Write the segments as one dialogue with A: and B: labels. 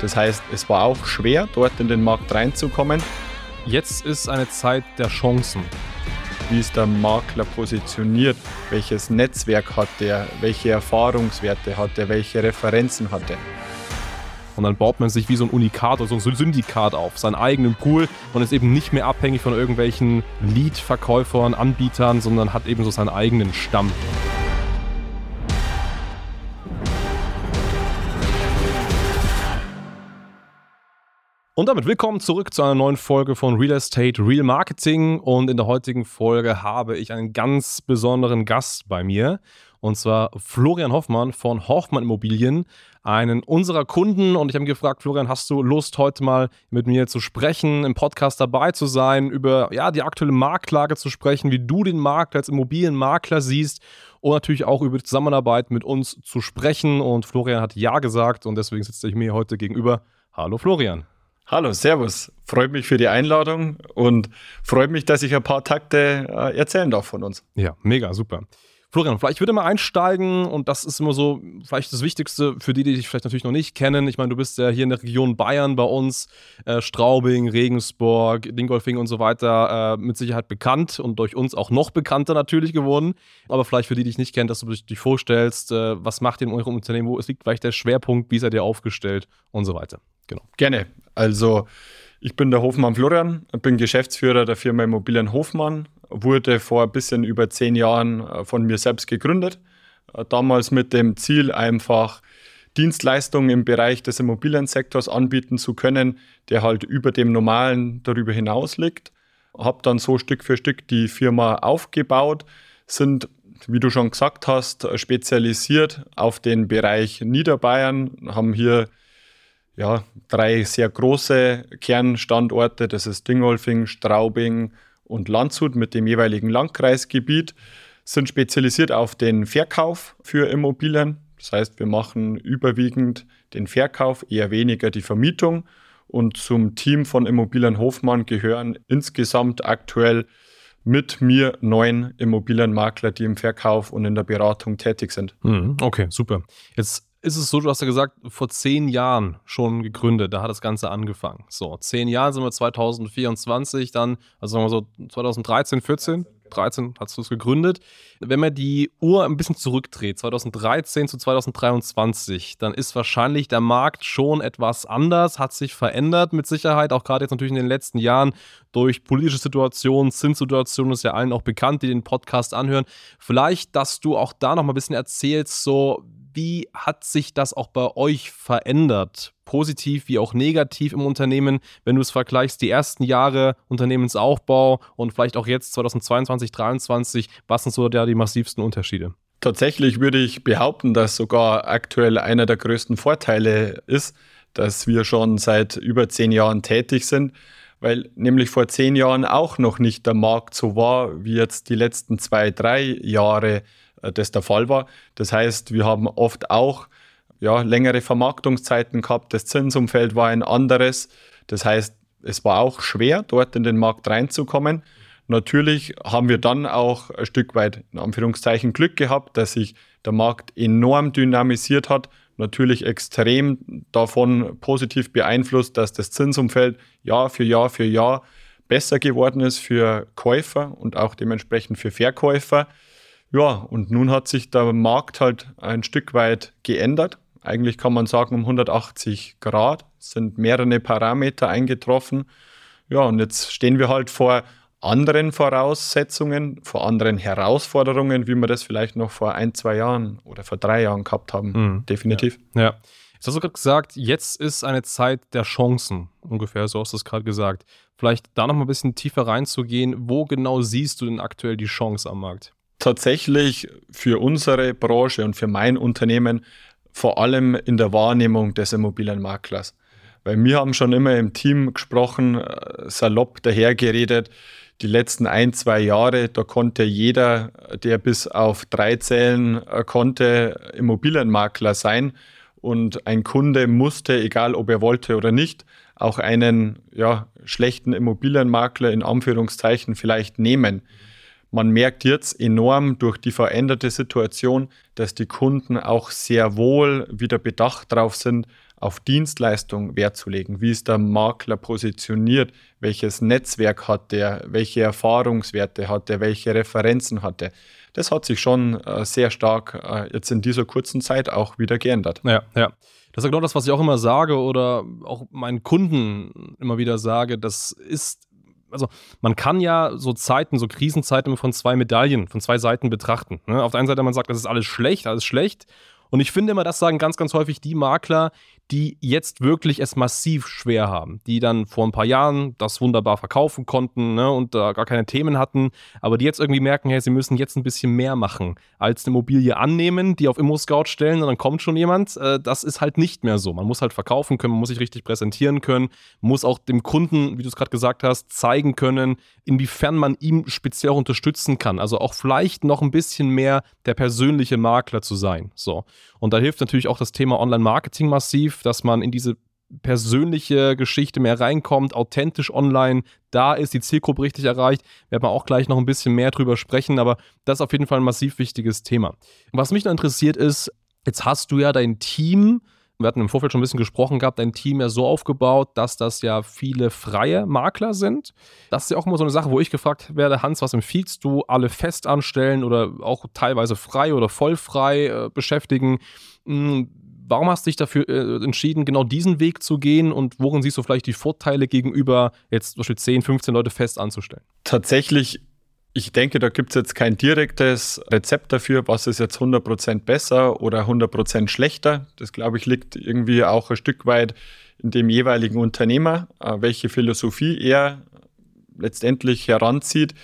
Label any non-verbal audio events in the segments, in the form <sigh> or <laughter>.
A: Das heißt, es war auch schwer, dort in den Markt reinzukommen.
B: Jetzt ist eine Zeit der Chancen.
A: Wie ist der Makler positioniert? Welches Netzwerk hat er? Welche Erfahrungswerte hat er? Welche Referenzen hat er?
B: Und dann baut man sich wie so ein Unikat oder so ein Syndikat auf, seinen eigenen Pool und ist eben nicht mehr abhängig von irgendwelchen Lead-Verkäufern, Anbietern, sondern hat eben so seinen eigenen Stamm. Und damit willkommen zurück zu einer neuen Folge von Real Estate Real Marketing. Und in der heutigen Folge habe ich einen ganz besonderen Gast bei mir. Und zwar Florian Hoffmann von Hoffmann Immobilien, einen unserer Kunden. Und ich habe ihn gefragt, Florian, hast du Lust, heute mal mit mir zu sprechen, im Podcast dabei zu sein, über ja, die aktuelle Marktlage zu sprechen, wie du den Markt als Immobilienmakler siehst und natürlich auch über die Zusammenarbeit mit uns zu sprechen. Und Florian hat Ja gesagt und deswegen sitzt er mir heute gegenüber. Hallo Florian.
A: Hallo, Servus. Freut mich für die Einladung und freut mich, dass ich ein paar Takte äh, erzählen darf von uns.
B: Ja, mega, super. Florian, vielleicht würde mal einsteigen und das ist immer so vielleicht das Wichtigste für die, die dich vielleicht natürlich noch nicht kennen. Ich meine, du bist ja hier in der Region Bayern bei uns, äh, Straubing, Regensburg, Dingolfing und so weiter äh, mit Sicherheit bekannt und durch uns auch noch bekannter natürlich geworden. Aber vielleicht für die, die dich nicht kennen, dass du dich vorstellst, äh, was macht ihr in eurem Unternehmen, wo es liegt vielleicht der Schwerpunkt, wie seid ihr aufgestellt und so weiter.
A: Genau. Gerne. Also ich bin der Hofmann Florian, bin Geschäftsführer der Firma Immobilien Hofmann, wurde vor ein bisschen über zehn Jahren äh, von mir selbst gegründet. Äh, damals mit dem Ziel, einfach Dienstleistungen im Bereich des Immobiliensektors anbieten zu können, der halt über dem Normalen darüber hinaus liegt. Habe dann so Stück für Stück die Firma aufgebaut, sind, wie du schon gesagt hast, spezialisiert auf den Bereich Niederbayern, haben hier ja, drei sehr große Kernstandorte. Das ist Dingolfing, Straubing und Landshut mit dem jeweiligen Landkreisgebiet. Sind spezialisiert auf den Verkauf für Immobilien. Das heißt, wir machen überwiegend den Verkauf, eher weniger die Vermietung. Und zum Team von Immobilien Hofmann gehören insgesamt aktuell mit mir neun Immobilienmakler, die im Verkauf und in der Beratung tätig sind.
B: Mhm, okay, super. Jetzt ist es so, du hast ja gesagt, vor zehn Jahren schon gegründet, da hat das Ganze angefangen. So, zehn Jahre sind wir 2024, dann, also sagen wir so 2013, 14, 13 hast du es gegründet. Wenn man die Uhr ein bisschen zurückdreht, 2013 zu 2023, dann ist wahrscheinlich der Markt schon etwas anders, hat sich verändert mit Sicherheit, auch gerade jetzt natürlich in den letzten Jahren durch politische Situationen, Zinssituationen, ist ja allen auch bekannt, die den Podcast anhören. Vielleicht, dass du auch da noch mal ein bisschen erzählst, so wie hat sich das auch bei euch verändert? Positiv wie auch negativ im Unternehmen, wenn du es vergleichst, die ersten Jahre Unternehmensaufbau und vielleicht auch jetzt 2022, 2023, was sind so da die massivsten Unterschiede?
A: Tatsächlich würde ich behaupten, dass sogar aktuell einer der größten Vorteile ist, dass wir schon seit über zehn Jahren tätig sind, weil nämlich vor zehn Jahren auch noch nicht der Markt so war, wie jetzt die letzten zwei, drei Jahre das der Fall war. Das heißt, wir haben oft auch ja, längere Vermarktungszeiten gehabt. Das Zinsumfeld war ein anderes. Das heißt, es war auch schwer, dort in den Markt reinzukommen. Natürlich haben wir dann auch ein Stück weit in Anführungszeichen Glück gehabt, dass sich der Markt enorm dynamisiert hat. Natürlich extrem davon positiv beeinflusst, dass das Zinsumfeld Jahr für Jahr für Jahr besser geworden ist für Käufer und auch dementsprechend für Verkäufer. Ja, und nun hat sich der Markt halt ein Stück weit geändert. Eigentlich kann man sagen um 180 Grad, sind mehrere Parameter eingetroffen. Ja, und jetzt stehen wir halt vor anderen Voraussetzungen, vor anderen Herausforderungen, wie wir das vielleicht noch vor ein, zwei Jahren oder vor drei Jahren gehabt haben. Mhm. Definitiv.
B: Ja. ja. Jetzt hast du gerade gesagt, jetzt ist eine Zeit der Chancen. Ungefähr, so hast du es gerade gesagt. Vielleicht da noch mal ein bisschen tiefer reinzugehen. Wo genau siehst du denn aktuell die Chance am Markt?
A: Tatsächlich für unsere Branche und für mein Unternehmen vor allem in der Wahrnehmung des Immobilienmaklers. Weil wir haben schon immer im Team gesprochen, äh, salopp dahergeredet, die letzten ein, zwei Jahre, da konnte jeder, der bis auf drei zählen äh, konnte, Immobilienmakler sein. Und ein Kunde musste, egal ob er wollte oder nicht, auch einen ja, schlechten Immobilienmakler in Anführungszeichen vielleicht nehmen. Man merkt jetzt enorm durch die veränderte Situation, dass die Kunden auch sehr wohl wieder bedacht drauf sind, auf Dienstleistung Wert zu legen. Wie ist der Makler positioniert? Welches Netzwerk hat der? Welche Erfahrungswerte hat er? Welche Referenzen hat er? Das hat sich schon äh, sehr stark äh, jetzt in dieser kurzen Zeit auch wieder geändert.
B: Ja, ja. Das ist genau das, was ich auch immer sage oder auch meinen Kunden immer wieder sage. Das ist also man kann ja so Zeiten, so Krisenzeiten von zwei Medaillen, von zwei Seiten betrachten. Ne? Auf der einen Seite man sagt, das ist alles schlecht, alles schlecht. Und ich finde immer, das sagen ganz, ganz häufig die Makler, die jetzt wirklich es massiv schwer haben, die dann vor ein paar Jahren das wunderbar verkaufen konnten ne, und da gar keine Themen hatten, aber die jetzt irgendwie merken, hey, sie müssen jetzt ein bisschen mehr machen, als eine Immobilie annehmen, die auf Immo-Scout stellen und dann kommt schon jemand. Äh, das ist halt nicht mehr so. Man muss halt verkaufen können, man muss sich richtig präsentieren können, muss auch dem Kunden, wie du es gerade gesagt hast, zeigen können, inwiefern man ihm speziell unterstützen kann. Also auch vielleicht noch ein bisschen mehr der persönliche Makler zu sein. So. Und da hilft natürlich auch das Thema Online-Marketing massiv, dass man in diese persönliche Geschichte mehr reinkommt, authentisch online da ist, die Zielgruppe richtig erreicht. Werden wir auch gleich noch ein bisschen mehr drüber sprechen, aber das ist auf jeden Fall ein massiv wichtiges Thema. Was mich noch interessiert ist, jetzt hast du ja dein Team, wir hatten im Vorfeld schon ein bisschen gesprochen gehabt, dein Team ja so aufgebaut, dass das ja viele freie Makler sind. Das ist ja auch immer so eine Sache, wo ich gefragt werde, Hans, was empfiehlst du, alle fest anstellen oder auch teilweise frei oder vollfrei äh, beschäftigen? Hm, warum hast du dich dafür äh, entschieden, genau diesen Weg zu gehen und worin siehst du vielleicht die Vorteile gegenüber jetzt zum Beispiel 10, 15 Leute fest anzustellen?
A: Tatsächlich ich denke, da gibt es jetzt kein direktes Rezept dafür, was ist jetzt 100% besser oder 100% schlechter. Das, glaube ich, liegt irgendwie auch ein Stück weit in dem jeweiligen Unternehmer, äh, welche Philosophie er letztendlich heranzieht.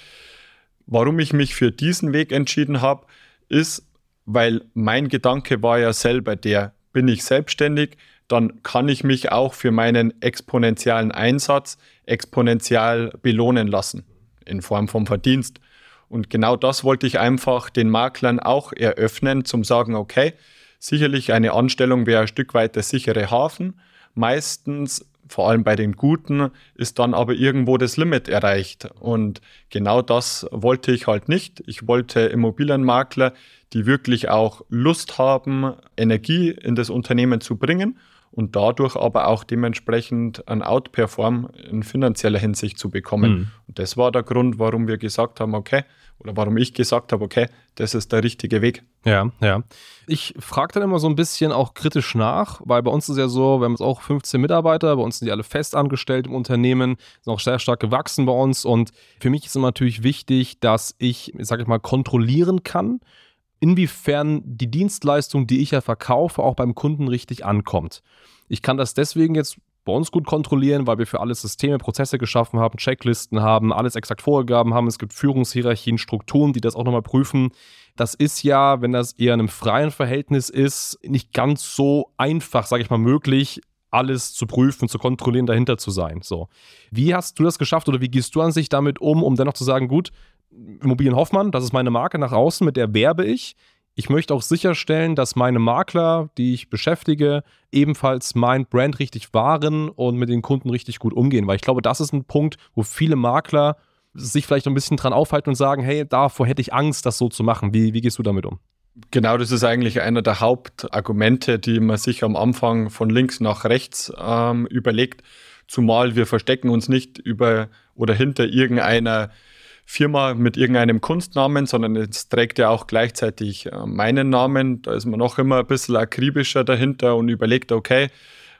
A: Warum ich mich für diesen Weg entschieden habe, ist, weil mein Gedanke war ja selber der, bin ich selbstständig, dann kann ich mich auch für meinen exponentiellen Einsatz exponentiell belohnen lassen in Form vom Verdienst. Und genau das wollte ich einfach den Maklern auch eröffnen, zum sagen, okay, sicherlich eine Anstellung wäre ein Stück weit der sichere Hafen. Meistens, vor allem bei den Guten, ist dann aber irgendwo das Limit erreicht. Und genau das wollte ich halt nicht. Ich wollte Immobilienmakler, die wirklich auch Lust haben, Energie in das Unternehmen zu bringen und dadurch aber auch dementsprechend ein Outperform in finanzieller Hinsicht zu bekommen. Mhm. Und das war der Grund, warum wir gesagt haben, okay, oder warum ich gesagt habe, okay, das ist der richtige Weg.
B: Ja, ja. Ich frage dann immer so ein bisschen auch kritisch nach, weil bei uns ist ja so, wir haben jetzt auch 15 Mitarbeiter, bei uns sind die alle fest angestellt im Unternehmen, sind auch sehr stark gewachsen bei uns und für mich ist immer natürlich wichtig, dass ich, sage ich mal, kontrollieren kann, inwiefern die Dienstleistung, die ich ja verkaufe, auch beim Kunden richtig ankommt. Ich kann das deswegen jetzt bei uns gut kontrollieren, weil wir für alles Systeme, Prozesse geschaffen haben, Checklisten haben, alles exakt vorgegeben haben. Es gibt Führungshierarchien, Strukturen, die das auch nochmal prüfen. Das ist ja, wenn das eher in einem freien Verhältnis ist, nicht ganz so einfach, sage ich mal, möglich, alles zu prüfen, zu kontrollieren, dahinter zu sein. So. Wie hast du das geschafft oder wie gehst du an sich damit um, um dennoch zu sagen, gut, Immobilien Hoffmann, das ist meine Marke nach außen, mit der werbe ich. Ich möchte auch sicherstellen, dass meine Makler, die ich beschäftige, ebenfalls mein Brand richtig wahren und mit den Kunden richtig gut umgehen. Weil ich glaube, das ist ein Punkt, wo viele Makler sich vielleicht ein bisschen dran aufhalten und sagen, hey, davor hätte ich Angst, das so zu machen. Wie, wie gehst du damit um?
A: Genau, das ist eigentlich einer der Hauptargumente, die man sich am Anfang von links nach rechts ähm, überlegt. Zumal wir verstecken uns nicht über oder hinter irgendeiner Firma mit irgendeinem Kunstnamen, sondern es trägt ja auch gleichzeitig äh, meinen Namen. Da ist man noch immer ein bisschen akribischer dahinter und überlegt, okay,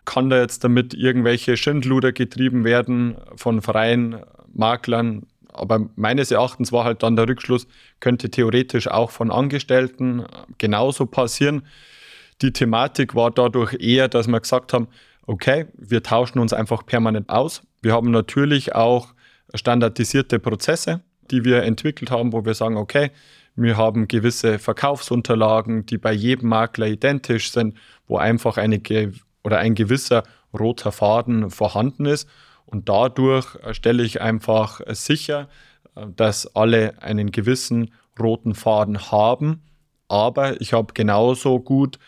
A: kann da jetzt damit irgendwelche Schindluder getrieben werden von freien Maklern? Aber meines Erachtens war halt dann der Rückschluss, könnte theoretisch auch von Angestellten genauso passieren. Die Thematik war dadurch eher, dass wir gesagt haben, okay, wir tauschen uns einfach permanent aus. Wir haben natürlich auch standardisierte Prozesse die wir entwickelt haben, wo wir sagen, okay, wir haben gewisse Verkaufsunterlagen, die bei jedem Makler identisch sind, wo einfach eine oder ein gewisser roter Faden vorhanden ist. Und dadurch stelle ich einfach sicher, dass alle einen gewissen roten Faden haben. Aber ich habe genauso gut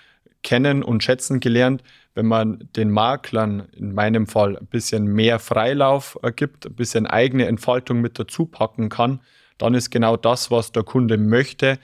A: kennen und schätzen gelernt, wenn man den Maklern in meinem Fall ein bisschen mehr Freilauf gibt, ein bisschen eigene Entfaltung mit dazu packen kann, dann ist genau das, was der Kunde möchte.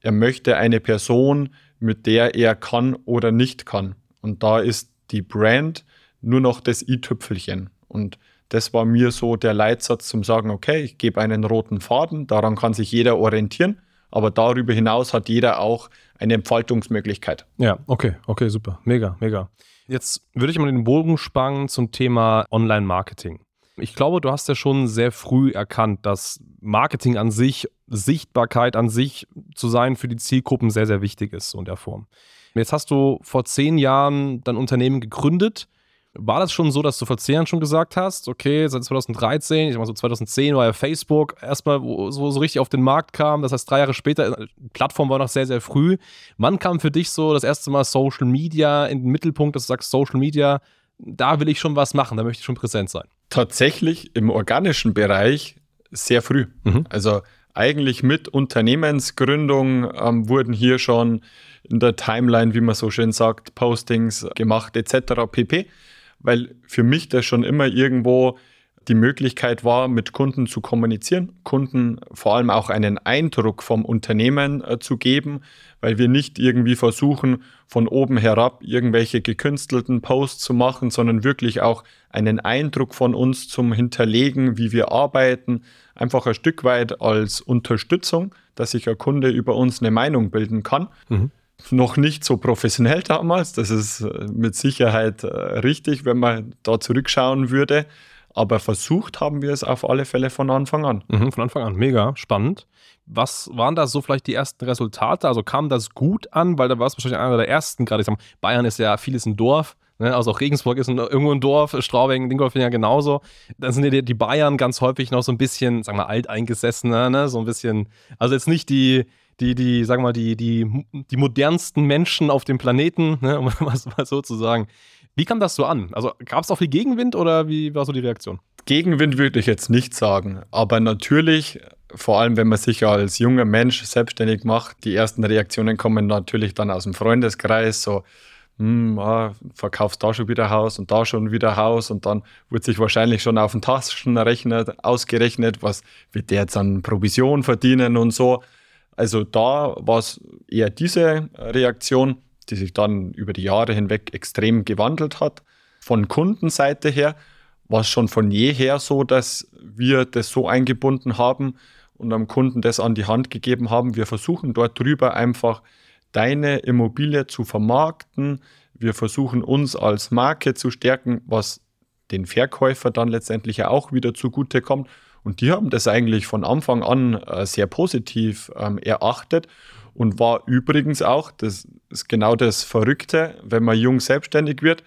A: Er möchte eine Person, mit der er kann oder nicht kann. Und da ist die Brand nur noch das i-Tüpfelchen. Und das war mir so der Leitsatz zum sagen, okay, ich gebe einen roten Faden, daran kann sich jeder orientieren, aber darüber hinaus hat jeder auch eine Entfaltungsmöglichkeit.
B: Ja, okay, okay, super, mega, mega. Jetzt würde ich mal den Bogen spannen zum Thema Online-Marketing. Ich glaube, du hast ja schon sehr früh erkannt, dass Marketing an sich, Sichtbarkeit an sich zu sein für die Zielgruppen sehr, sehr wichtig ist, so in der Form. Jetzt hast du vor zehn Jahren dein Unternehmen gegründet. War das schon so, dass du vor zehn Jahren schon gesagt hast, okay, seit 2013, ich sag mal so 2010 war ja Facebook erstmal, so, so richtig auf den Markt kam. Das heißt, drei Jahre später, die Plattform war noch sehr, sehr früh. Wann kam für dich so das erste Mal Social Media in den Mittelpunkt, dass du sagst, Social Media, da will ich schon was machen, da möchte ich schon präsent sein?
A: Tatsächlich im organischen Bereich sehr früh. Mhm. Also eigentlich mit Unternehmensgründung ähm, wurden hier schon in der Timeline, wie man so schön sagt, Postings gemacht etc. pp weil für mich das schon immer irgendwo die Möglichkeit war, mit Kunden zu kommunizieren, Kunden vor allem auch einen Eindruck vom Unternehmen äh, zu geben, weil wir nicht irgendwie versuchen, von oben herab irgendwelche gekünstelten Posts zu machen, sondern wirklich auch einen Eindruck von uns zum Hinterlegen, wie wir arbeiten, einfach ein Stück weit als Unterstützung, dass sich ein Kunde über uns eine Meinung bilden kann. Mhm noch nicht so professionell damals. Das ist äh, mit Sicherheit äh, richtig, wenn man da zurückschauen würde. Aber versucht haben wir es auf alle Fälle von Anfang an.
B: Mhm, von Anfang an, mega spannend. Was waren da so vielleicht die ersten Resultate? Also kam das gut an? Weil da war es wahrscheinlich einer der ersten, gerade ich sag, Bayern ist ja vieles ein Dorf. Ne? Also auch Regensburg ist ein, irgendwo ein Dorf, Straubing, Dingolfing ja genauso. Dann sind ja die Bayern ganz häufig noch so ein bisschen, sagen wir, alteingesessener, ne? so ein bisschen, also jetzt nicht die, die, die, sagen wir mal, die, die, die modernsten Menschen auf dem Planeten, ne, um <laughs> es mal so zu sagen. Wie kam das so an? Also gab es auch viel Gegenwind oder wie war so die Reaktion?
A: Gegenwind würde ich jetzt nicht sagen, aber natürlich, vor allem wenn man sich als junger Mensch selbstständig macht, die ersten Reaktionen kommen natürlich dann aus dem Freundeskreis, so, hm, ah, verkaufst da schon wieder Haus und da schon wieder Haus und dann wird sich wahrscheinlich schon auf den Taschenrechner ausgerechnet, was wird der jetzt an Provision verdienen und so. Also da war es eher diese Reaktion, die sich dann über die Jahre hinweg extrem gewandelt hat. Von Kundenseite her war es schon von jeher so, dass wir das so eingebunden haben und am Kunden das an die Hand gegeben haben. Wir versuchen dort drüber einfach deine Immobilie zu vermarkten. Wir versuchen uns als Marke zu stärken, was den Verkäufer dann letztendlich ja auch wieder zugute kommt. Und die haben das eigentlich von Anfang an äh, sehr positiv ähm, erachtet und war übrigens auch, das ist genau das Verrückte, wenn man jung selbstständig wird.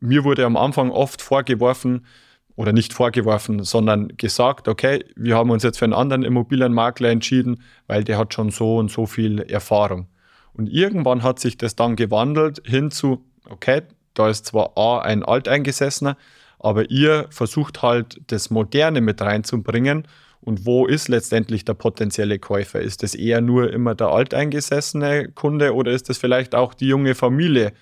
A: Mir wurde am Anfang oft vorgeworfen, oder nicht vorgeworfen, sondern gesagt, okay, wir haben uns jetzt für einen anderen Immobilienmakler entschieden, weil der hat schon so und so viel Erfahrung. Und irgendwann hat sich das dann gewandelt hin zu, okay, da ist zwar A ein Alteingesessener, aber ihr versucht halt das Moderne mit reinzubringen. Und wo ist letztendlich der potenzielle Käufer? Ist es eher nur immer der alteingesessene Kunde oder ist es vielleicht auch die junge Familie?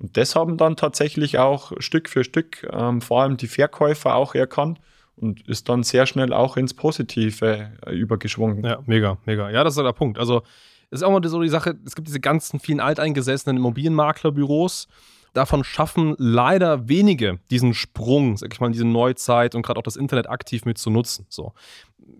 A: Und das haben dann tatsächlich auch Stück für Stück ähm, vor allem die Verkäufer auch erkannt und ist dann sehr schnell auch ins Positive äh, übergeschwungen.
B: Ja, mega, mega. Ja, das ist der Punkt. Also, es ist auch mal so die Sache, es gibt diese ganzen vielen alteingesessenen Immobilienmaklerbüros Davon schaffen leider wenige diesen Sprung, sag ich mal, diese Neuzeit und gerade auch das Internet aktiv mit zu nutzen. So.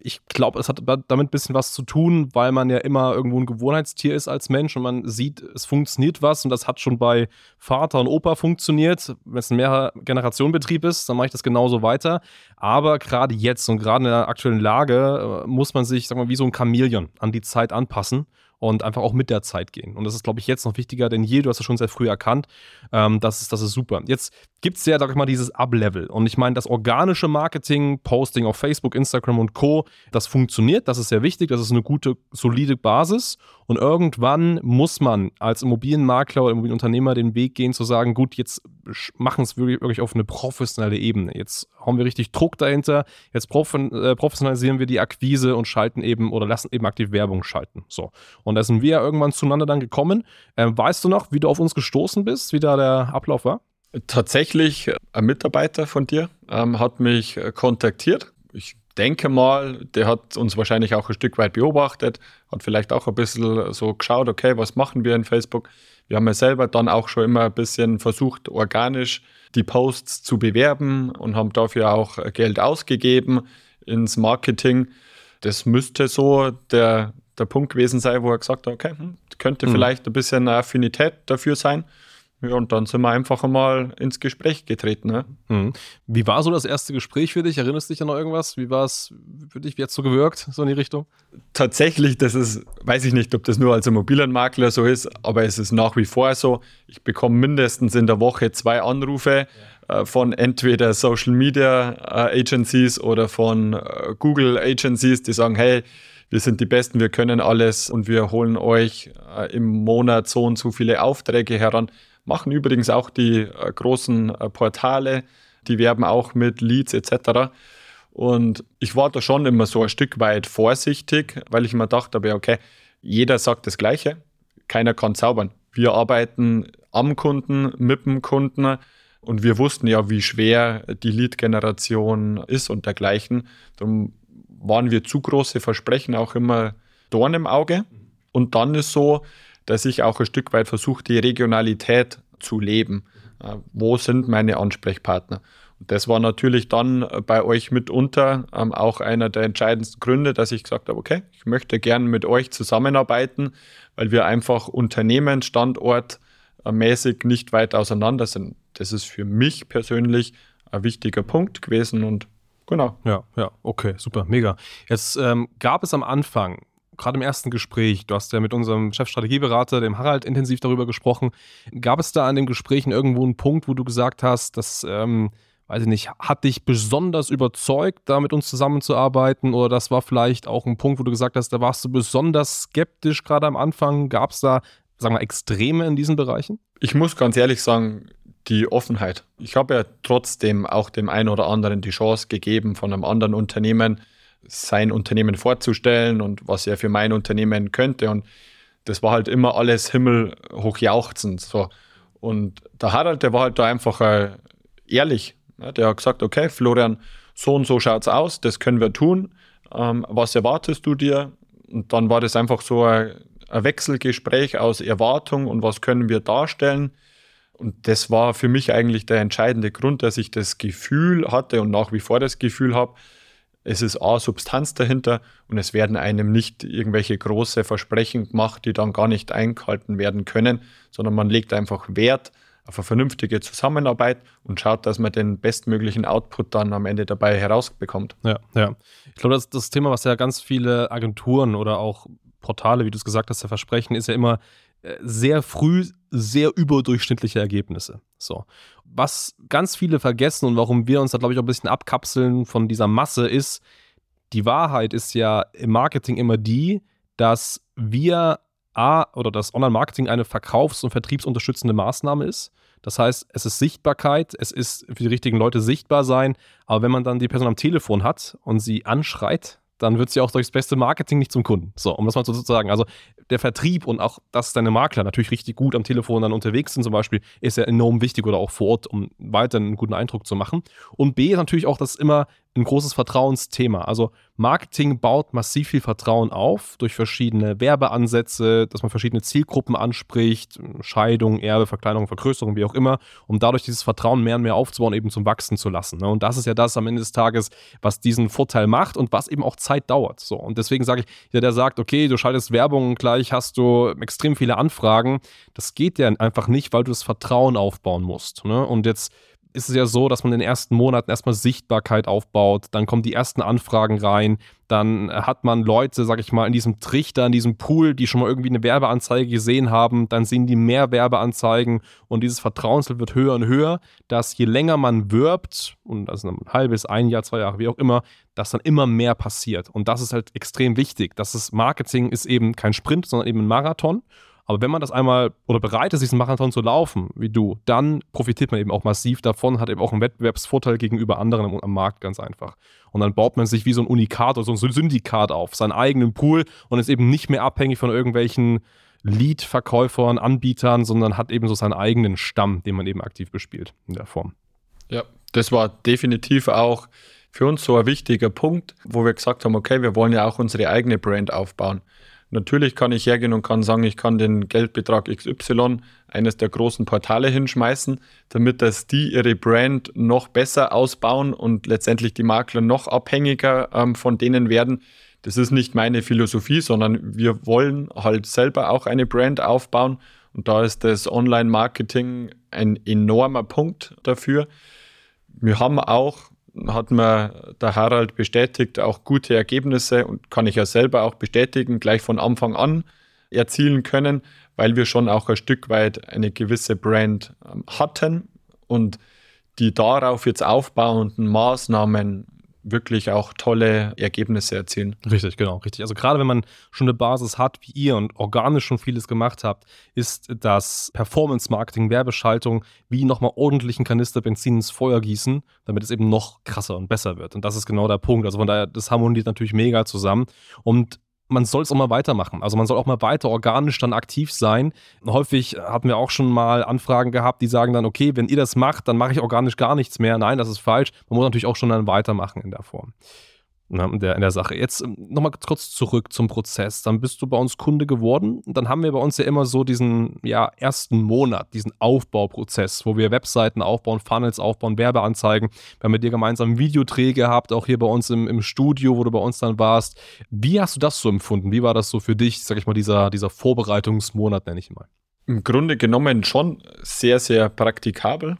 B: Ich glaube, es hat damit ein bisschen was zu tun, weil man ja immer irgendwo ein Gewohnheitstier ist als Mensch und man sieht, es funktioniert was und das hat schon bei Vater und Opa funktioniert. Wenn es ein mehrere Generationen Betrieb ist, dann mache ich das genauso weiter. Aber gerade jetzt und gerade in der aktuellen Lage äh, muss man sich, sag mal, wie so ein Chamäleon an die Zeit anpassen und einfach auch mit der Zeit gehen. Und das ist, glaube ich, jetzt noch wichtiger denn je. Du hast es schon sehr früh erkannt. Ähm, das, ist, das ist super. Jetzt gibt es ja, sag ich mal, dieses Up-Level. Und ich meine, das organische Marketing, Posting auf Facebook, Instagram und Co., das funktioniert. Das ist sehr wichtig. Das ist eine gute, solide Basis. Und irgendwann muss man als Immobilienmakler oder Immobilienunternehmer den Weg gehen, zu sagen: Gut, jetzt machen es wirklich, wirklich auf eine professionelle Ebene. Jetzt haben wir richtig Druck dahinter. Jetzt äh, professionalisieren wir die Akquise und schalten eben oder lassen eben aktiv Werbung schalten. So. Und da sind wir ja irgendwann zueinander dann gekommen. Ähm, weißt du noch, wie du auf uns gestoßen bist, wie da der Ablauf war?
A: Tatsächlich, ein Mitarbeiter von dir ähm, hat mich äh, kontaktiert. Ich denke mal, der hat uns wahrscheinlich auch ein Stück weit beobachtet, hat vielleicht auch ein bisschen so geschaut, okay, was machen wir in Facebook? Wir haben ja selber dann auch schon immer ein bisschen versucht, organisch die Posts zu bewerben und haben dafür auch Geld ausgegeben ins Marketing. Das müsste so der, der Punkt gewesen sein, wo er gesagt hat, okay, hm, könnte mhm. vielleicht ein bisschen eine Affinität dafür sein. Ja, und dann sind wir einfach einmal ins Gespräch getreten. Ne?
B: Mhm. Wie war so das erste Gespräch für dich? Erinnerst du dich an noch irgendwas? Wie war es für dich? Wie hat es so gewirkt, so in die Richtung?
A: Tatsächlich, das ist, weiß ich nicht, ob das nur als Immobilienmakler so ist, aber es ist nach wie vor so. Ich bekomme mindestens in der Woche zwei Anrufe ja. äh, von entweder Social Media äh, Agencies oder von äh, Google Agencies, die sagen, hey, wir sind die Besten, wir können alles und wir holen euch äh, im Monat so und so viele Aufträge heran. Machen übrigens auch die äh, großen äh, Portale, die werben auch mit Leads etc. Und ich war da schon immer so ein Stück weit vorsichtig, weil ich mir dachte, okay, jeder sagt das Gleiche, keiner kann zaubern. Wir arbeiten am Kunden, mit dem Kunden und wir wussten ja, wie schwer die Lead-Generation ist und dergleichen. Darum waren wir zu große Versprechen auch immer Dorn im Auge. Und dann ist so, dass ich auch ein Stück weit versuche, die Regionalität zu leben. Äh, wo sind meine Ansprechpartner? Und das war natürlich dann bei euch mitunter ähm, auch einer der entscheidendsten Gründe, dass ich gesagt habe, okay, ich möchte gerne mit euch zusammenarbeiten, weil wir einfach Unternehmen, Standort äh, nicht weit auseinander sind. Das ist für mich persönlich ein wichtiger Punkt gewesen und genau.
B: Ja, ja, okay, super, mega. Jetzt ähm, gab es am Anfang gerade im ersten Gespräch, du hast ja mit unserem Chefstrategieberater, dem Harald, intensiv darüber gesprochen. Gab es da an den Gesprächen irgendwo einen Punkt, wo du gesagt hast, dass, ähm, weiß ich nicht, hat dich besonders überzeugt, da mit uns zusammenzuarbeiten? Oder das war vielleicht auch ein Punkt, wo du gesagt hast, da warst du besonders skeptisch gerade am Anfang? Gab es da, sagen wir, Extreme in diesen Bereichen?
A: Ich muss ganz ehrlich sagen, die Offenheit. Ich habe ja trotzdem auch dem einen oder anderen die Chance gegeben, von einem anderen Unternehmen sein Unternehmen vorzustellen und was er für mein Unternehmen könnte. Und das war halt immer alles himmelhochjauchzend. So. Und der Harald, der war halt da einfach äh, ehrlich. Ne? Der hat gesagt, okay, Florian, so und so schaut es aus, das können wir tun. Ähm, was erwartest du dir? Und dann war das einfach so ein, ein Wechselgespräch aus Erwartung und was können wir darstellen. Und das war für mich eigentlich der entscheidende Grund, dass ich das Gefühl hatte und nach wie vor das Gefühl habe, es ist A, Substanz dahinter und es werden einem nicht irgendwelche große Versprechen gemacht, die dann gar nicht eingehalten werden können, sondern man legt einfach Wert auf eine vernünftige Zusammenarbeit und schaut, dass man den bestmöglichen Output dann am Ende dabei herausbekommt.
B: Ja, ja. Ich glaube, das das Thema, was ja ganz viele Agenturen oder auch Portale, wie du es gesagt hast, versprechen, ist ja immer sehr früh sehr überdurchschnittliche Ergebnisse. So. Was ganz viele vergessen und warum wir uns da, glaube ich, auch ein bisschen abkapseln von dieser Masse ist, die Wahrheit ist ja im Marketing immer die, dass wir A oder das Online-Marketing eine verkaufs- und vertriebsunterstützende Maßnahme ist. Das heißt, es ist Sichtbarkeit, es ist für die richtigen Leute sichtbar sein, aber wenn man dann die Person am Telefon hat und sie anschreit, dann wird sie auch durchs beste Marketing nicht zum Kunden. So, um das mal so zu sagen. Also der Vertrieb und auch, dass deine Makler natürlich richtig gut am Telefon dann unterwegs sind, zum Beispiel, ist ja enorm wichtig oder auch vor Ort, um weiter einen guten Eindruck zu machen. Und B ist natürlich auch, dass immer ein großes Vertrauensthema. Also Marketing baut massiv viel Vertrauen auf durch verschiedene Werbeansätze, dass man verschiedene Zielgruppen anspricht, Scheidung, Erbe, Verkleinerung, Vergrößerung, wie auch immer, um dadurch dieses Vertrauen mehr und mehr aufzubauen, eben zum Wachsen zu lassen. Ne? Und das ist ja das am Ende des Tages, was diesen Vorteil macht und was eben auch Zeit dauert. So. Und deswegen sage ich, jeder, der sagt, okay, du schaltest Werbung und gleich hast du extrem viele Anfragen, das geht ja einfach nicht, weil du das Vertrauen aufbauen musst. Ne? Und jetzt ist es ja so, dass man in den ersten Monaten erstmal Sichtbarkeit aufbaut, dann kommen die ersten Anfragen rein, dann hat man Leute, sag ich mal, in diesem Trichter, in diesem Pool, die schon mal irgendwie eine Werbeanzeige gesehen haben, dann sehen die mehr Werbeanzeigen und dieses Vertrauenslevel wird höher und höher, dass je länger man wirbt, und das ist ein halbes, ein Jahr, zwei Jahre, wie auch immer, dass dann immer mehr passiert. Und das ist halt extrem wichtig. Das ist Marketing ist eben kein Sprint, sondern eben ein Marathon. Aber wenn man das einmal oder bereit ist, diesen Marathon zu laufen, wie du, dann profitiert man eben auch massiv davon, hat eben auch einen Wettbewerbsvorteil gegenüber anderen am Markt ganz einfach. Und dann baut man sich wie so ein Unikat oder so ein Syndikat auf, seinen eigenen Pool und ist eben nicht mehr abhängig von irgendwelchen Lead-Verkäufern, Anbietern, sondern hat eben so seinen eigenen Stamm, den man eben aktiv bespielt in der Form.
A: Ja, das war definitiv auch für uns so ein wichtiger Punkt, wo wir gesagt haben, okay, wir wollen ja auch unsere eigene Brand aufbauen. Natürlich kann ich hergehen und kann sagen, ich kann den Geldbetrag XY eines der großen Portale hinschmeißen, damit dass die ihre Brand noch besser ausbauen und letztendlich die Makler noch abhängiger ähm, von denen werden. Das ist nicht meine Philosophie, sondern wir wollen halt selber auch eine Brand aufbauen und da ist das Online-Marketing ein enormer Punkt dafür. Wir haben auch, hat mir der Harald bestätigt, auch gute Ergebnisse und kann ich ja selber auch bestätigen, gleich von Anfang an erzielen können, weil wir schon auch ein Stück weit eine gewisse Brand ähm, hatten und die darauf jetzt aufbauenden Maßnahmen wirklich auch tolle Ergebnisse erzielen.
B: Richtig, genau, richtig. Also gerade wenn man schon eine Basis hat, wie ihr und organisch schon vieles gemacht habt, ist das Performance-Marketing, Werbeschaltung, wie nochmal ordentlichen Kanister Benzin ins Feuer gießen, damit es eben noch krasser und besser wird. Und das ist genau der Punkt. Also von daher, das harmoniert natürlich mega zusammen. Und man soll es auch mal weitermachen. Also man soll auch mal weiter organisch dann aktiv sein. Häufig hatten wir auch schon mal Anfragen gehabt, die sagen dann, okay, wenn ihr das macht, dann mache ich organisch gar nichts mehr. Nein, das ist falsch. Man muss natürlich auch schon dann weitermachen in der Form ne, in, der, in der Sache. Jetzt ähm, nochmal kurz zurück zum Prozess. Dann bist du bei uns Kunde geworden. Dann haben wir bei uns ja immer so diesen ja, ersten Monat, diesen Aufbauprozess, wo wir Webseiten aufbauen, Funnels aufbauen, Werbeanzeigen. Wir haben mit dir gemeinsam Videodreh gehabt, auch hier bei uns im, im Studio, wo du bei uns dann warst. Wie hast du das so empfunden? Wie war das so für dich, sag ich mal, dieser, dieser Vorbereitungsmonat, nenne ich mal?
A: Im Grunde genommen schon sehr, sehr praktikabel.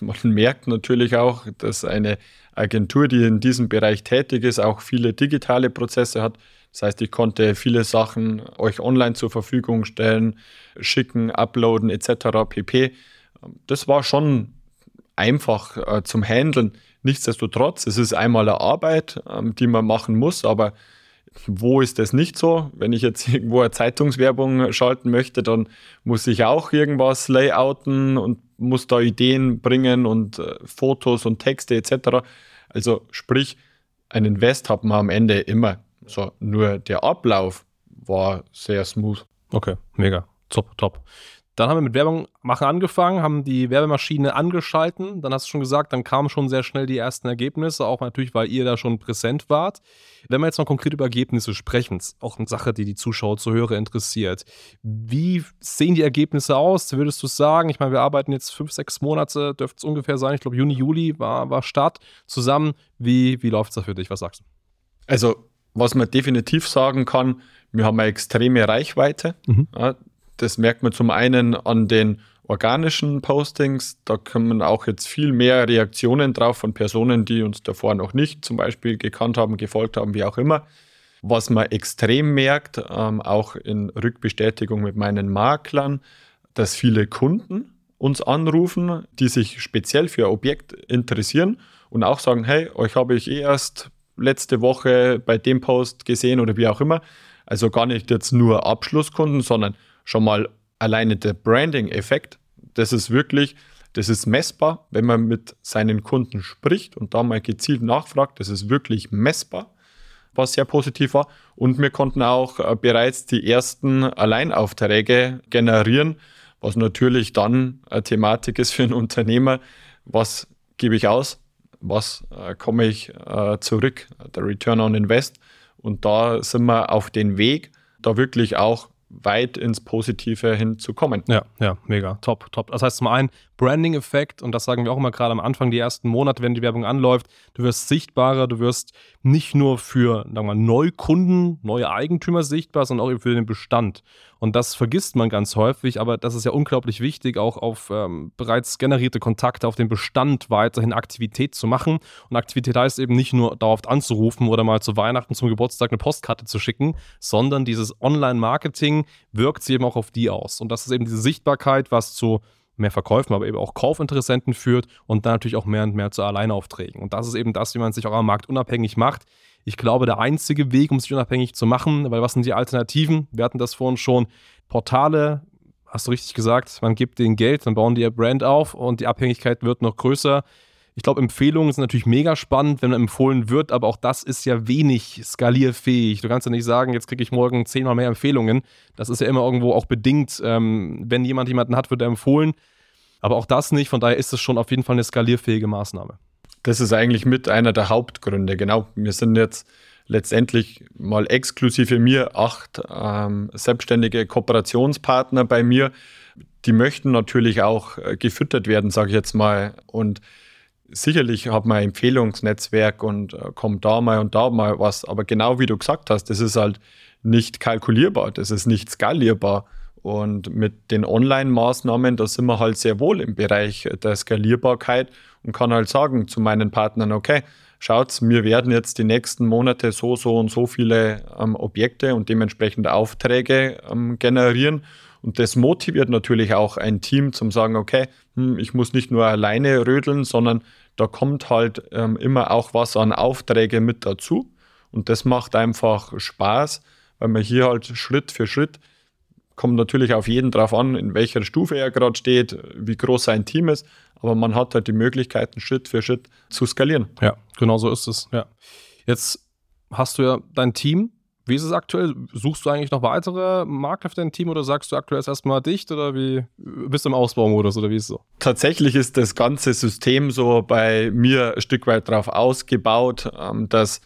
A: Man <laughs> merkt natürlich auch, dass eine Agentur, die in diesem Bereich tätig ist, auch viele digitale Prozesse hat. Das heißt, ich konnte viele Sachen euch online zur Verfügung stellen, schicken, uploaden etc. pp. Das war schon einfach äh, zum Handeln. Nichtsdestotrotz, es ist einmal eine Arbeit, ähm, die man machen muss, aber wo ist das nicht so? Wenn ich jetzt <laughs> irgendwo eine Zeitungswerbung schalten möchte, dann muss ich auch irgendwas layouten und muss da Ideen bringen und äh, Fotos und Texte etc. Also sprich, ein Invest hat man am Ende immer. So, nur der Ablauf war sehr smooth.
B: Okay, mega. Top, top. Dann haben wir mit Werbung machen angefangen, haben die Werbemaschine angeschalten. Dann hast du schon gesagt, dann kamen schon sehr schnell die ersten Ergebnisse, auch natürlich, weil ihr da schon präsent wart. Wenn wir jetzt mal konkret über Ergebnisse sprechen, auch eine Sache, die die Zuschauer, Zuhörer interessiert. Wie sehen die Ergebnisse aus? Würdest du sagen? Ich meine, wir arbeiten jetzt fünf, sechs Monate, dürfte es ungefähr sein. Ich glaube, Juni, Juli war, war Start zusammen. Wie, wie läuft es da für dich? Was sagst du?
A: Also, was man definitiv sagen kann, wir haben eine extreme Reichweite. Mhm. Ja, das merkt man zum einen an den organischen Postings. Da kommen auch jetzt viel mehr Reaktionen drauf von Personen, die uns davor noch nicht zum Beispiel gekannt haben, gefolgt haben, wie auch immer. Was man extrem merkt, ähm, auch in Rückbestätigung mit meinen Maklern, dass viele Kunden uns anrufen, die sich speziell für ein Objekt interessieren und auch sagen, hey, euch habe ich eh erst letzte Woche bei dem Post gesehen oder wie auch immer. Also gar nicht jetzt nur Abschlusskunden, sondern schon mal alleine der Branding-Effekt, das ist wirklich, das ist messbar, wenn man mit seinen Kunden spricht und da mal gezielt nachfragt, das ist wirklich messbar, was sehr positiv war. Und wir konnten auch äh, bereits die ersten Alleinaufträge generieren, was natürlich dann eine Thematik ist für einen Unternehmer. Was gebe ich aus? Was äh, komme ich äh, zurück? Der Return on Invest. Und da sind wir auf den Weg, da wirklich auch weit ins Positive hinzukommen.
B: Ja, ja, mega, top, top. Das heißt zum einen Branding-Effekt und das sagen wir auch immer gerade am Anfang, die ersten Monate, wenn die Werbung anläuft, du wirst sichtbarer, du wirst nicht nur für sagen wir mal, Neukunden, neue Eigentümer sichtbar, sondern auch für den Bestand. Und das vergisst man ganz häufig, aber das ist ja unglaublich wichtig, auch auf ähm, bereits generierte Kontakte, auf den Bestand weiterhin Aktivität zu machen. Und Aktivität heißt eben nicht nur dauerhaft anzurufen oder mal zu Weihnachten zum Geburtstag eine Postkarte zu schicken, sondern dieses Online-Marketing wirkt sich eben auch auf die aus. Und das ist eben diese Sichtbarkeit, was zu mehr Verkäufen, aber eben auch Kaufinteressenten führt und dann natürlich auch mehr und mehr zu Alleinaufträgen. Und das ist eben das, wie man sich auch am Markt unabhängig macht. Ich glaube, der einzige Weg, um sich unabhängig zu machen, weil was sind die Alternativen? Wir hatten das vorhin schon. Portale, hast du richtig gesagt, man gibt denen Geld, dann bauen die ihr Brand auf und die Abhängigkeit wird noch größer. Ich glaube, Empfehlungen sind natürlich mega spannend, wenn man empfohlen wird, aber auch das ist ja wenig skalierfähig. Du kannst ja nicht sagen, jetzt kriege ich morgen zehnmal mehr Empfehlungen. Das ist ja immer irgendwo auch bedingt. Ähm, wenn jemand jemanden hat, wird er empfohlen. Aber auch das nicht. Von daher ist es schon auf jeden Fall eine skalierfähige Maßnahme.
A: Das ist eigentlich mit einer der Hauptgründe. Genau, wir sind jetzt letztendlich mal exklusive mir acht ähm, selbstständige Kooperationspartner bei mir. Die möchten natürlich auch äh, gefüttert werden, sage ich jetzt mal. Und sicherlich hat man ein Empfehlungsnetzwerk und äh, kommt da mal und da mal was. Aber genau wie du gesagt hast, das ist halt nicht kalkulierbar, das ist nicht skalierbar. Und mit den Online-Maßnahmen, da sind wir halt sehr wohl im Bereich der Skalierbarkeit und kann halt sagen zu meinen Partnern, okay, schaut, wir werden jetzt die nächsten Monate so, so und so viele ähm, Objekte und dementsprechend Aufträge ähm, generieren. Und das motiviert natürlich auch ein Team zum sagen, okay, hm, ich muss nicht nur alleine rödeln, sondern da kommt halt ähm, immer auch was an Aufträge mit dazu. Und das macht einfach Spaß, weil man hier halt Schritt für Schritt kommt natürlich auf jeden drauf an, in welcher Stufe er gerade steht, wie groß sein Team ist, aber man hat halt die Möglichkeiten, Schritt für Schritt zu skalieren.
B: Ja, genau so ist es. Ja. Jetzt hast du ja dein Team. Wie ist es aktuell? Suchst du eigentlich noch weitere Makler für dein Team oder sagst du aktuell erstmal dicht oder wie bist du im Ausbaumodus oder wie ist es so?
A: Tatsächlich ist das ganze System so bei mir ein Stück weit darauf ausgebaut, ähm, dass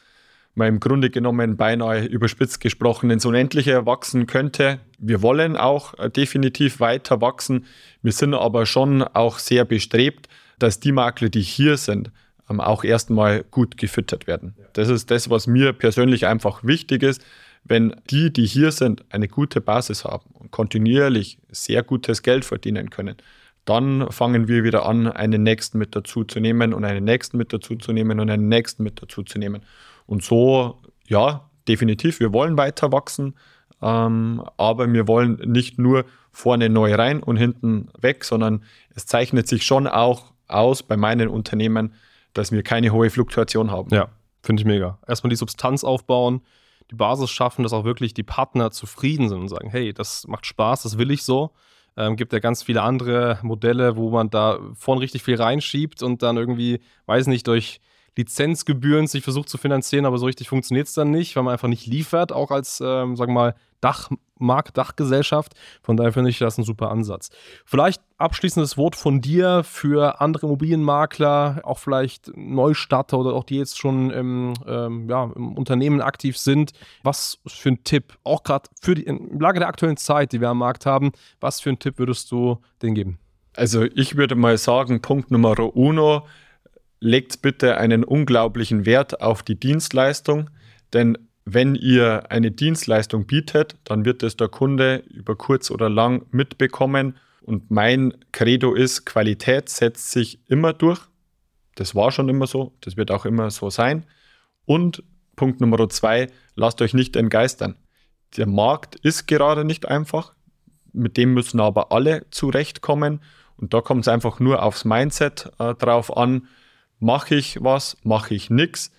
A: man im Grunde genommen beinahe überspitzt gesprochen ins Unendliche wachsen könnte. Wir wollen auch äh, definitiv weiter wachsen. Wir sind aber schon auch sehr bestrebt, dass die Makler, die hier sind, auch erstmal gut gefüttert werden. Das ist das, was mir persönlich einfach wichtig ist. Wenn die, die hier sind, eine gute Basis haben und kontinuierlich sehr gutes Geld verdienen können, dann fangen wir wieder an, einen nächsten mit dazu zu nehmen und einen nächsten mit dazu zu nehmen und einen nächsten mit dazu zu nehmen. Und so, ja, definitiv, wir wollen weiter wachsen, ähm, aber wir wollen nicht nur vorne neu rein und hinten weg, sondern es zeichnet sich schon auch aus bei meinen Unternehmen, dass wir keine hohe Fluktuation haben.
B: Ja, finde ich mega. Erstmal die Substanz aufbauen, die Basis schaffen, dass auch wirklich die Partner zufrieden sind und sagen, hey, das macht Spaß, das will ich so. Ähm, gibt ja ganz viele andere Modelle, wo man da vorne richtig viel reinschiebt und dann irgendwie, weiß nicht, durch Lizenzgebühren sich versucht zu finanzieren, aber so richtig funktioniert es dann nicht, weil man einfach nicht liefert, auch als, ähm, sagen wir mal, Dachmarkt, Dachgesellschaft. Von daher finde ich das ein super Ansatz. Vielleicht abschließendes Wort von dir für andere Immobilienmakler, auch vielleicht Neustarter oder auch die jetzt schon im, ähm, ja, im Unternehmen aktiv sind. Was für ein Tipp, auch gerade für die Lage der aktuellen Zeit, die wir am Markt haben, was für einen Tipp würdest du denen geben?
A: Also ich würde mal sagen, Punkt Nummer uno, legt bitte einen unglaublichen Wert auf die Dienstleistung, denn wenn ihr eine Dienstleistung bietet, dann wird es der Kunde über kurz oder lang mitbekommen. Und mein Credo ist, Qualität setzt sich immer durch. Das war schon immer so, das wird auch immer so sein. Und Punkt Nummer zwei, lasst euch nicht entgeistern. Der Markt ist gerade nicht einfach, mit dem müssen aber alle zurechtkommen. Und da kommt es einfach nur aufs Mindset äh, drauf an mache ich was, mache ich nichts.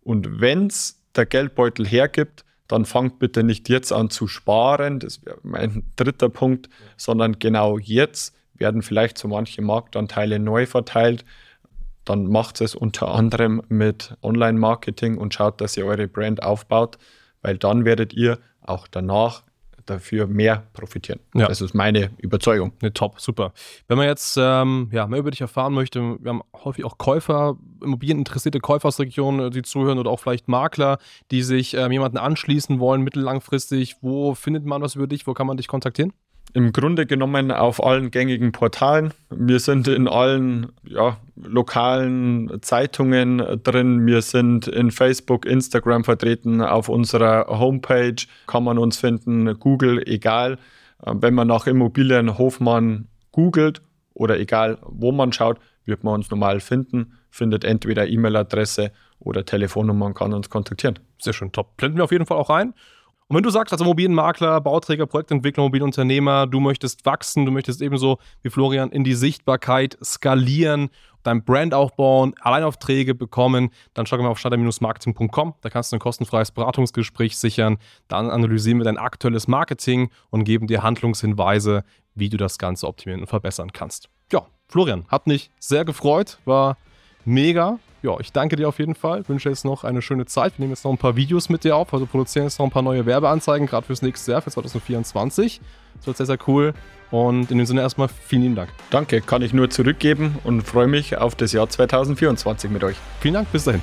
A: Und wenn es der Geldbeutel hergibt, dann fangt bitte nicht jetzt an zu sparen, das wäre mein dritter Punkt, sondern genau jetzt werden vielleicht so manche Marktanteile neu verteilt. Dann macht es unter anderem mit Online-Marketing und schaut, dass ihr eure Brand aufbaut, weil dann werdet ihr auch danach dafür mehr profitieren. Ja. Das ist meine Überzeugung.
B: Ne, top, super. Wenn man jetzt ähm, ja, mehr über dich erfahren möchte, wir haben häufig auch Käufer, Immobilieninteressierte Käufer aus der Region, äh, die zuhören oder auch vielleicht Makler, die sich ähm, jemanden anschließen wollen, mittellangfristig. Wo findet man was über dich? Wo kann man dich kontaktieren?
A: Im Grunde genommen auf allen gängigen Portalen. Wir sind in allen ja, lokalen Zeitungen drin. Wir sind in Facebook, Instagram vertreten. Auf unserer Homepage kann man uns finden. Google, egal. Wenn man nach Immobilien Hofmann googelt oder egal wo man schaut, wird man uns normal finden. Findet entweder E-Mail-Adresse oder Telefonnummer und kann uns kontaktieren.
B: Sehr schön, top. Blenden wir auf jeden Fall auch rein. Und wenn du sagst, als Immobilienmakler, Bauträger, Projektentwickler, Immobilienunternehmer, du möchtest wachsen, du möchtest ebenso wie Florian in die Sichtbarkeit skalieren, dein Brand aufbauen, Alleinaufträge bekommen, dann schau mal auf starter-marketing.com. Da kannst du ein kostenfreies Beratungsgespräch sichern. Dann analysieren wir dein aktuelles Marketing und geben dir Handlungshinweise, wie du das Ganze optimieren und verbessern kannst. Ja, Florian, hat mich sehr gefreut, war mega. Ja, ich danke dir auf jeden Fall. Wünsche jetzt noch eine schöne Zeit. Wir nehmen jetzt noch ein paar Videos mit dir auf. Also produzieren jetzt noch ein paar neue Werbeanzeigen, gerade fürs nächste Jahr, für 2024. Das wird sehr, sehr cool. Und in dem Sinne erstmal vielen lieben Dank.
A: Danke, kann ich nur zurückgeben und freue mich auf das Jahr 2024 mit euch.
B: Vielen Dank, bis dahin.